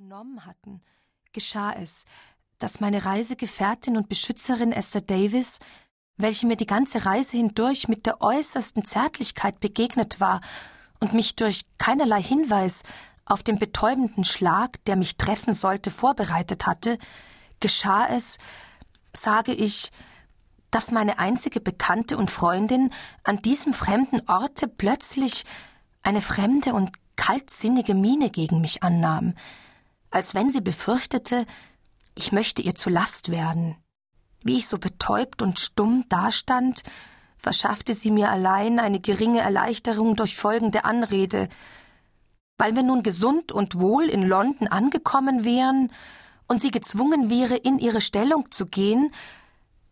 vernommen hatten, geschah es, dass meine Reisegefährtin und Beschützerin Esther Davis, welche mir die ganze Reise hindurch mit der äußersten Zärtlichkeit begegnet war und mich durch keinerlei Hinweis auf den betäubenden Schlag, der mich treffen sollte, vorbereitet hatte, geschah es, sage ich, dass meine einzige Bekannte und Freundin an diesem fremden Orte plötzlich eine fremde und kaltsinnige Miene gegen mich annahm, als wenn sie befürchtete, ich möchte ihr zu Last werden. Wie ich so betäubt und stumm dastand, verschaffte sie mir allein eine geringe Erleichterung durch folgende Anrede. Weil wir nun gesund und wohl in London angekommen wären und sie gezwungen wäre, in ihre Stellung zu gehen,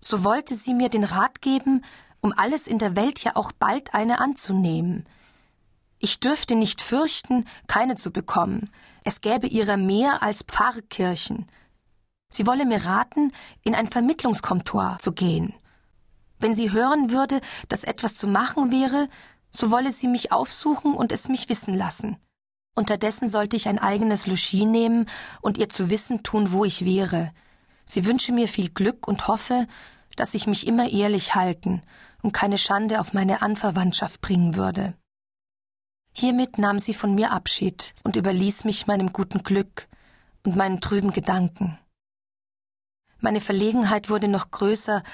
so wollte sie mir den Rat geben, um alles in der Welt ja auch bald eine anzunehmen. Ich dürfte nicht fürchten, keine zu bekommen. Es gäbe ihrer mehr als Pfarrkirchen. Sie wolle mir raten, in ein Vermittlungskontor zu gehen. Wenn sie hören würde, dass etwas zu machen wäre, so wolle sie mich aufsuchen und es mich wissen lassen. Unterdessen sollte ich ein eigenes Logis nehmen und ihr zu wissen tun, wo ich wäre. Sie wünsche mir viel Glück und hoffe, dass ich mich immer ehrlich halten und keine Schande auf meine Anverwandtschaft bringen würde. Hiermit nahm sie von mir Abschied und überließ mich meinem guten Glück und meinen trüben Gedanken. Meine Verlegenheit wurde noch größer,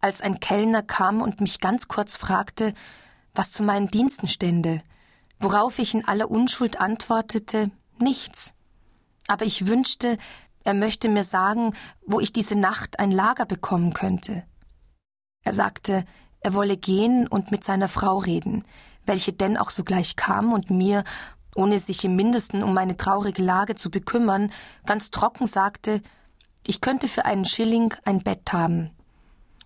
als ein Kellner kam und mich ganz kurz fragte, was zu meinen Diensten stände, worauf ich in aller Unschuld antwortete nichts. Aber ich wünschte, er möchte mir sagen, wo ich diese Nacht ein Lager bekommen könnte. Er sagte, er wolle gehen und mit seiner Frau reden, welche denn auch sogleich kam und mir, ohne sich im mindesten um meine traurige Lage zu bekümmern, ganz trocken sagte, ich könnte für einen Schilling ein Bett haben.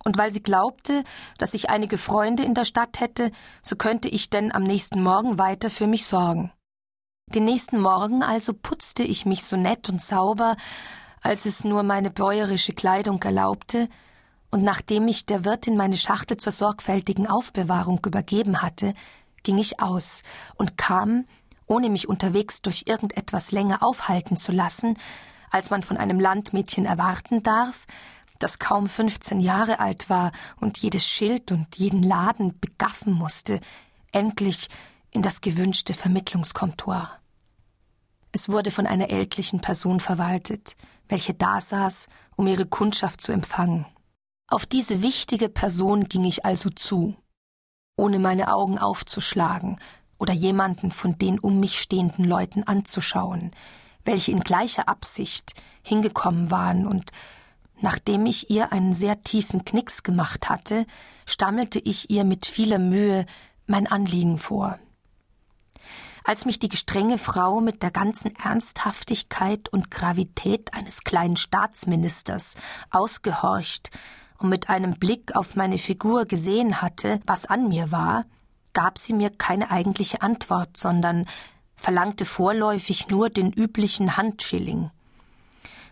Und weil sie glaubte, dass ich einige Freunde in der Stadt hätte, so könnte ich denn am nächsten Morgen weiter für mich sorgen. Den nächsten Morgen also putzte ich mich so nett und sauber, als es nur meine bäuerische Kleidung erlaubte, und nachdem ich der Wirtin meine Schachtel zur sorgfältigen Aufbewahrung übergeben hatte, ging ich aus und kam, ohne mich unterwegs durch irgendetwas länger aufhalten zu lassen, als man von einem Landmädchen erwarten darf, das kaum fünfzehn Jahre alt war und jedes Schild und jeden Laden begaffen musste, endlich in das gewünschte Vermittlungskontor. Es wurde von einer ältlichen Person verwaltet, welche dasaß, um ihre Kundschaft zu empfangen. Auf diese wichtige Person ging ich also zu, ohne meine Augen aufzuschlagen oder jemanden von den um mich stehenden Leuten anzuschauen, welche in gleicher Absicht hingekommen waren und nachdem ich ihr einen sehr tiefen Knicks gemacht hatte, stammelte ich ihr mit vieler Mühe mein Anliegen vor. Als mich die gestrenge Frau mit der ganzen Ernsthaftigkeit und Gravität eines kleinen Staatsministers ausgehorcht und mit einem Blick auf meine Figur gesehen hatte, was an mir war, gab sie mir keine eigentliche Antwort, sondern verlangte vorläufig nur den üblichen Handschilling.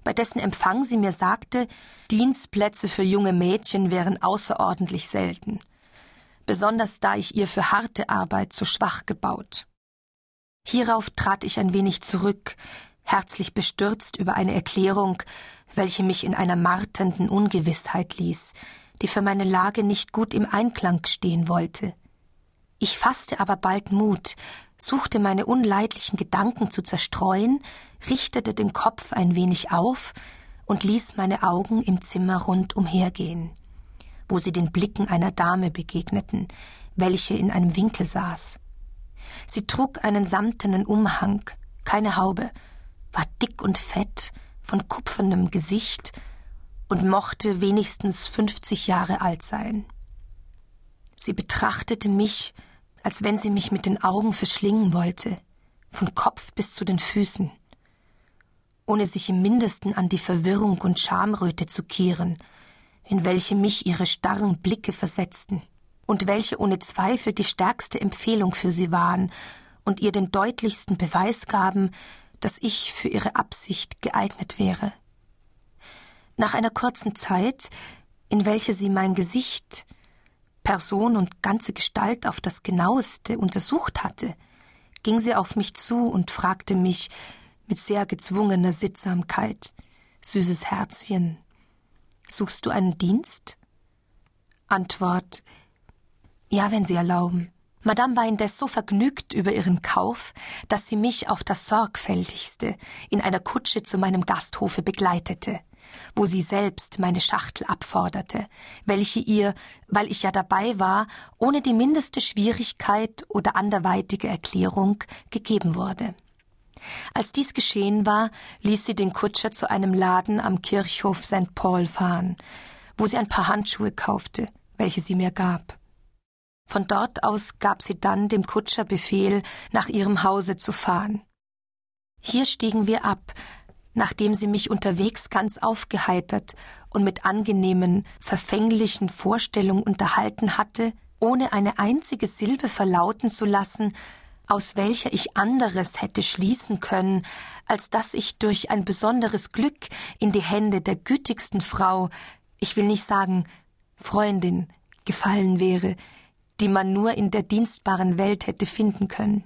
Bei dessen Empfang sie mir sagte, Dienstplätze für junge Mädchen wären außerordentlich selten, besonders da ich ihr für harte Arbeit zu schwach gebaut. Hierauf trat ich ein wenig zurück, herzlich bestürzt über eine Erklärung, welche mich in einer marternden Ungewissheit ließ, die für meine Lage nicht gut im Einklang stehen wollte. Ich fasste aber bald Mut, suchte meine unleidlichen Gedanken zu zerstreuen, richtete den Kopf ein wenig auf und ließ meine Augen im Zimmer rund umhergehen, wo sie den Blicken einer Dame begegneten, welche in einem Winkel saß. Sie trug einen samtenen Umhang, keine Haube, war dick und fett, von kupferndem Gesicht und mochte wenigstens fünfzig Jahre alt sein. Sie betrachtete mich als wenn sie mich mit den Augen verschlingen wollte, von Kopf bis zu den Füßen, ohne sich im mindesten an die Verwirrung und Schamröte zu kehren, in welche mich ihre starren Blicke versetzten, und welche ohne Zweifel die stärkste Empfehlung für sie waren und ihr den deutlichsten Beweis gaben, dass ich für ihre Absicht geeignet wäre. Nach einer kurzen Zeit, in welcher sie mein Gesicht, Person und ganze Gestalt auf das genaueste untersucht hatte, ging sie auf mich zu und fragte mich, mit sehr gezwungener Sittsamkeit. Süßes Herzchen. Suchst du einen Dienst? Antwort Ja, wenn Sie erlauben. Madame war indes so vergnügt über ihren Kauf, dass sie mich auf das sorgfältigste in einer Kutsche zu meinem Gasthofe begleitete, wo sie selbst meine Schachtel abforderte, welche ihr, weil ich ja dabei war, ohne die mindeste Schwierigkeit oder anderweitige Erklärung gegeben wurde. Als dies geschehen war, ließ sie den Kutscher zu einem Laden am Kirchhof St. Paul fahren, wo sie ein paar Handschuhe kaufte, welche sie mir gab. Von dort aus gab sie dann dem Kutscher Befehl, nach ihrem Hause zu fahren. Hier stiegen wir ab, nachdem sie mich unterwegs ganz aufgeheitert und mit angenehmen, verfänglichen Vorstellungen unterhalten hatte, ohne eine einzige Silbe verlauten zu lassen, aus welcher ich anderes hätte schließen können, als dass ich durch ein besonderes Glück in die Hände der gütigsten Frau, ich will nicht sagen Freundin, gefallen wäre, die man nur in der dienstbaren Welt hätte finden können.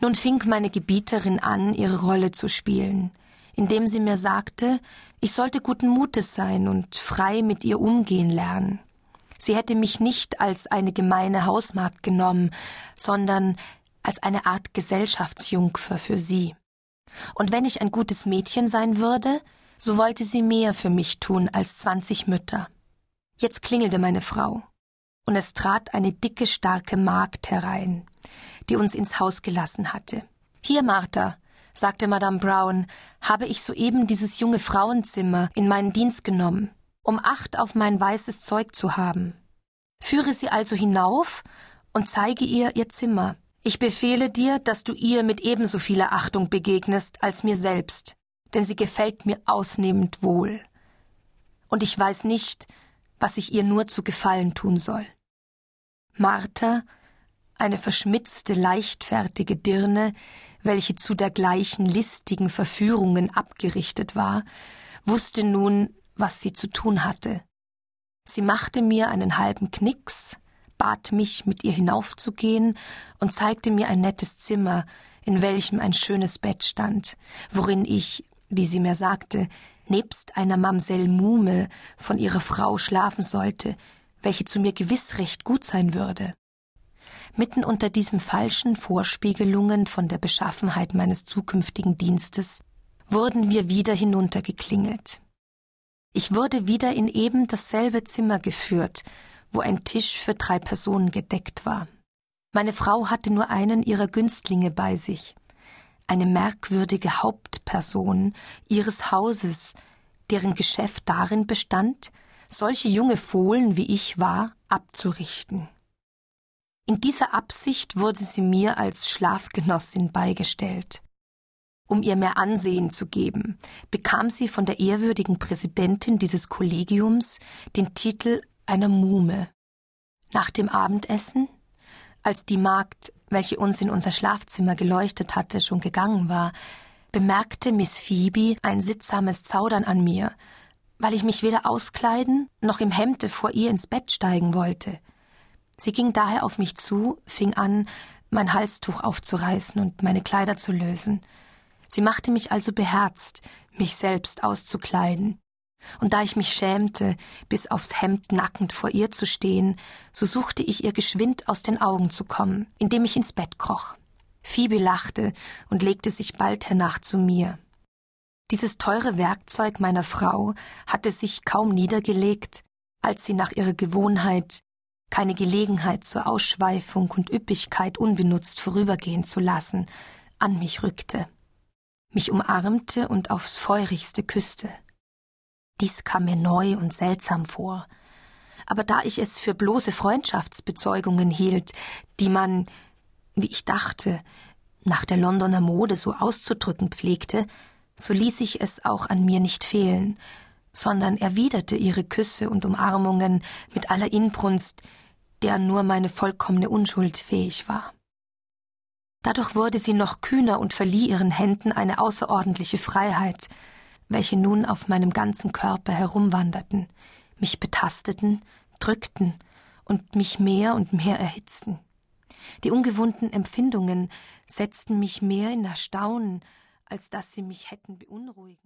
Nun fing meine Gebieterin an, ihre Rolle zu spielen, indem sie mir sagte, ich sollte guten Mutes sein und frei mit ihr umgehen lernen. Sie hätte mich nicht als eine gemeine Hausmagd genommen, sondern als eine Art Gesellschaftsjungfer für sie. Und wenn ich ein gutes Mädchen sein würde, so wollte sie mehr für mich tun als zwanzig Mütter. Jetzt klingelte meine Frau und es trat eine dicke, starke Magd herein, die uns ins Haus gelassen hatte. Hier, Martha, sagte Madame Brown, habe ich soeben dieses junge Frauenzimmer in meinen Dienst genommen, um Acht auf mein weißes Zeug zu haben. Führe sie also hinauf und zeige ihr ihr Zimmer. Ich befehle dir, dass du ihr mit ebenso vieler Achtung begegnest als mir selbst, denn sie gefällt mir ausnehmend wohl. Und ich weiß nicht, was ich ihr nur zu gefallen tun soll. Martha, eine verschmitzte, leichtfertige Dirne, welche zu dergleichen listigen Verführungen abgerichtet war, wusste nun, was sie zu tun hatte. Sie machte mir einen halben Knicks, bat mich, mit ihr hinaufzugehen und zeigte mir ein nettes Zimmer, in welchem ein schönes Bett stand, worin ich, wie sie mir sagte, nebst einer Mamsell Muhme von ihrer Frau schlafen sollte, welche zu mir gewiss recht gut sein würde. Mitten unter diesen falschen Vorspiegelungen von der Beschaffenheit meines zukünftigen Dienstes wurden wir wieder hinuntergeklingelt. Ich wurde wieder in eben dasselbe Zimmer geführt, wo ein Tisch für drei Personen gedeckt war. Meine Frau hatte nur einen ihrer Günstlinge bei sich, eine merkwürdige Hauptperson ihres Hauses, deren Geschäft darin bestand, solche junge Fohlen wie ich war, abzurichten. In dieser Absicht wurde sie mir als Schlafgenossin beigestellt. Um ihr mehr Ansehen zu geben, bekam sie von der ehrwürdigen Präsidentin dieses Kollegiums den Titel einer Muhme. Nach dem Abendessen, als die Magd, welche uns in unser Schlafzimmer geleuchtet hatte, schon gegangen war, bemerkte Miss Phoebe ein sittsames Zaudern an mir, weil ich mich weder auskleiden noch im Hemde vor ihr ins Bett steigen wollte. Sie ging daher auf mich zu, fing an, mein Halstuch aufzureißen und meine Kleider zu lösen. Sie machte mich also beherzt, mich selbst auszukleiden. Und da ich mich schämte, bis aufs Hemd nackend vor ihr zu stehen, so suchte ich ihr geschwind aus den Augen zu kommen, indem ich ins Bett kroch. Phoebe lachte und legte sich bald hernach zu mir. Dieses teure Werkzeug meiner Frau hatte sich kaum niedergelegt, als sie nach ihrer Gewohnheit keine Gelegenheit zur Ausschweifung und Üppigkeit unbenutzt vorübergehen zu lassen, an mich rückte, mich umarmte und aufs feurigste küsste. Dies kam mir neu und seltsam vor, aber da ich es für bloße Freundschaftsbezeugungen hielt, die man, wie ich dachte, nach der Londoner Mode so auszudrücken pflegte, so ließ ich es auch an mir nicht fehlen, sondern erwiderte ihre Küsse und Umarmungen mit aller Inbrunst, der nur meine vollkommene Unschuld fähig war. Dadurch wurde sie noch kühner und verlieh ihren Händen eine außerordentliche Freiheit, welche nun auf meinem ganzen Körper herumwanderten, mich betasteten, drückten und mich mehr und mehr erhitzten. Die ungewohnten Empfindungen setzten mich mehr in Erstaunen, als dass sie mich hätten beunruhigen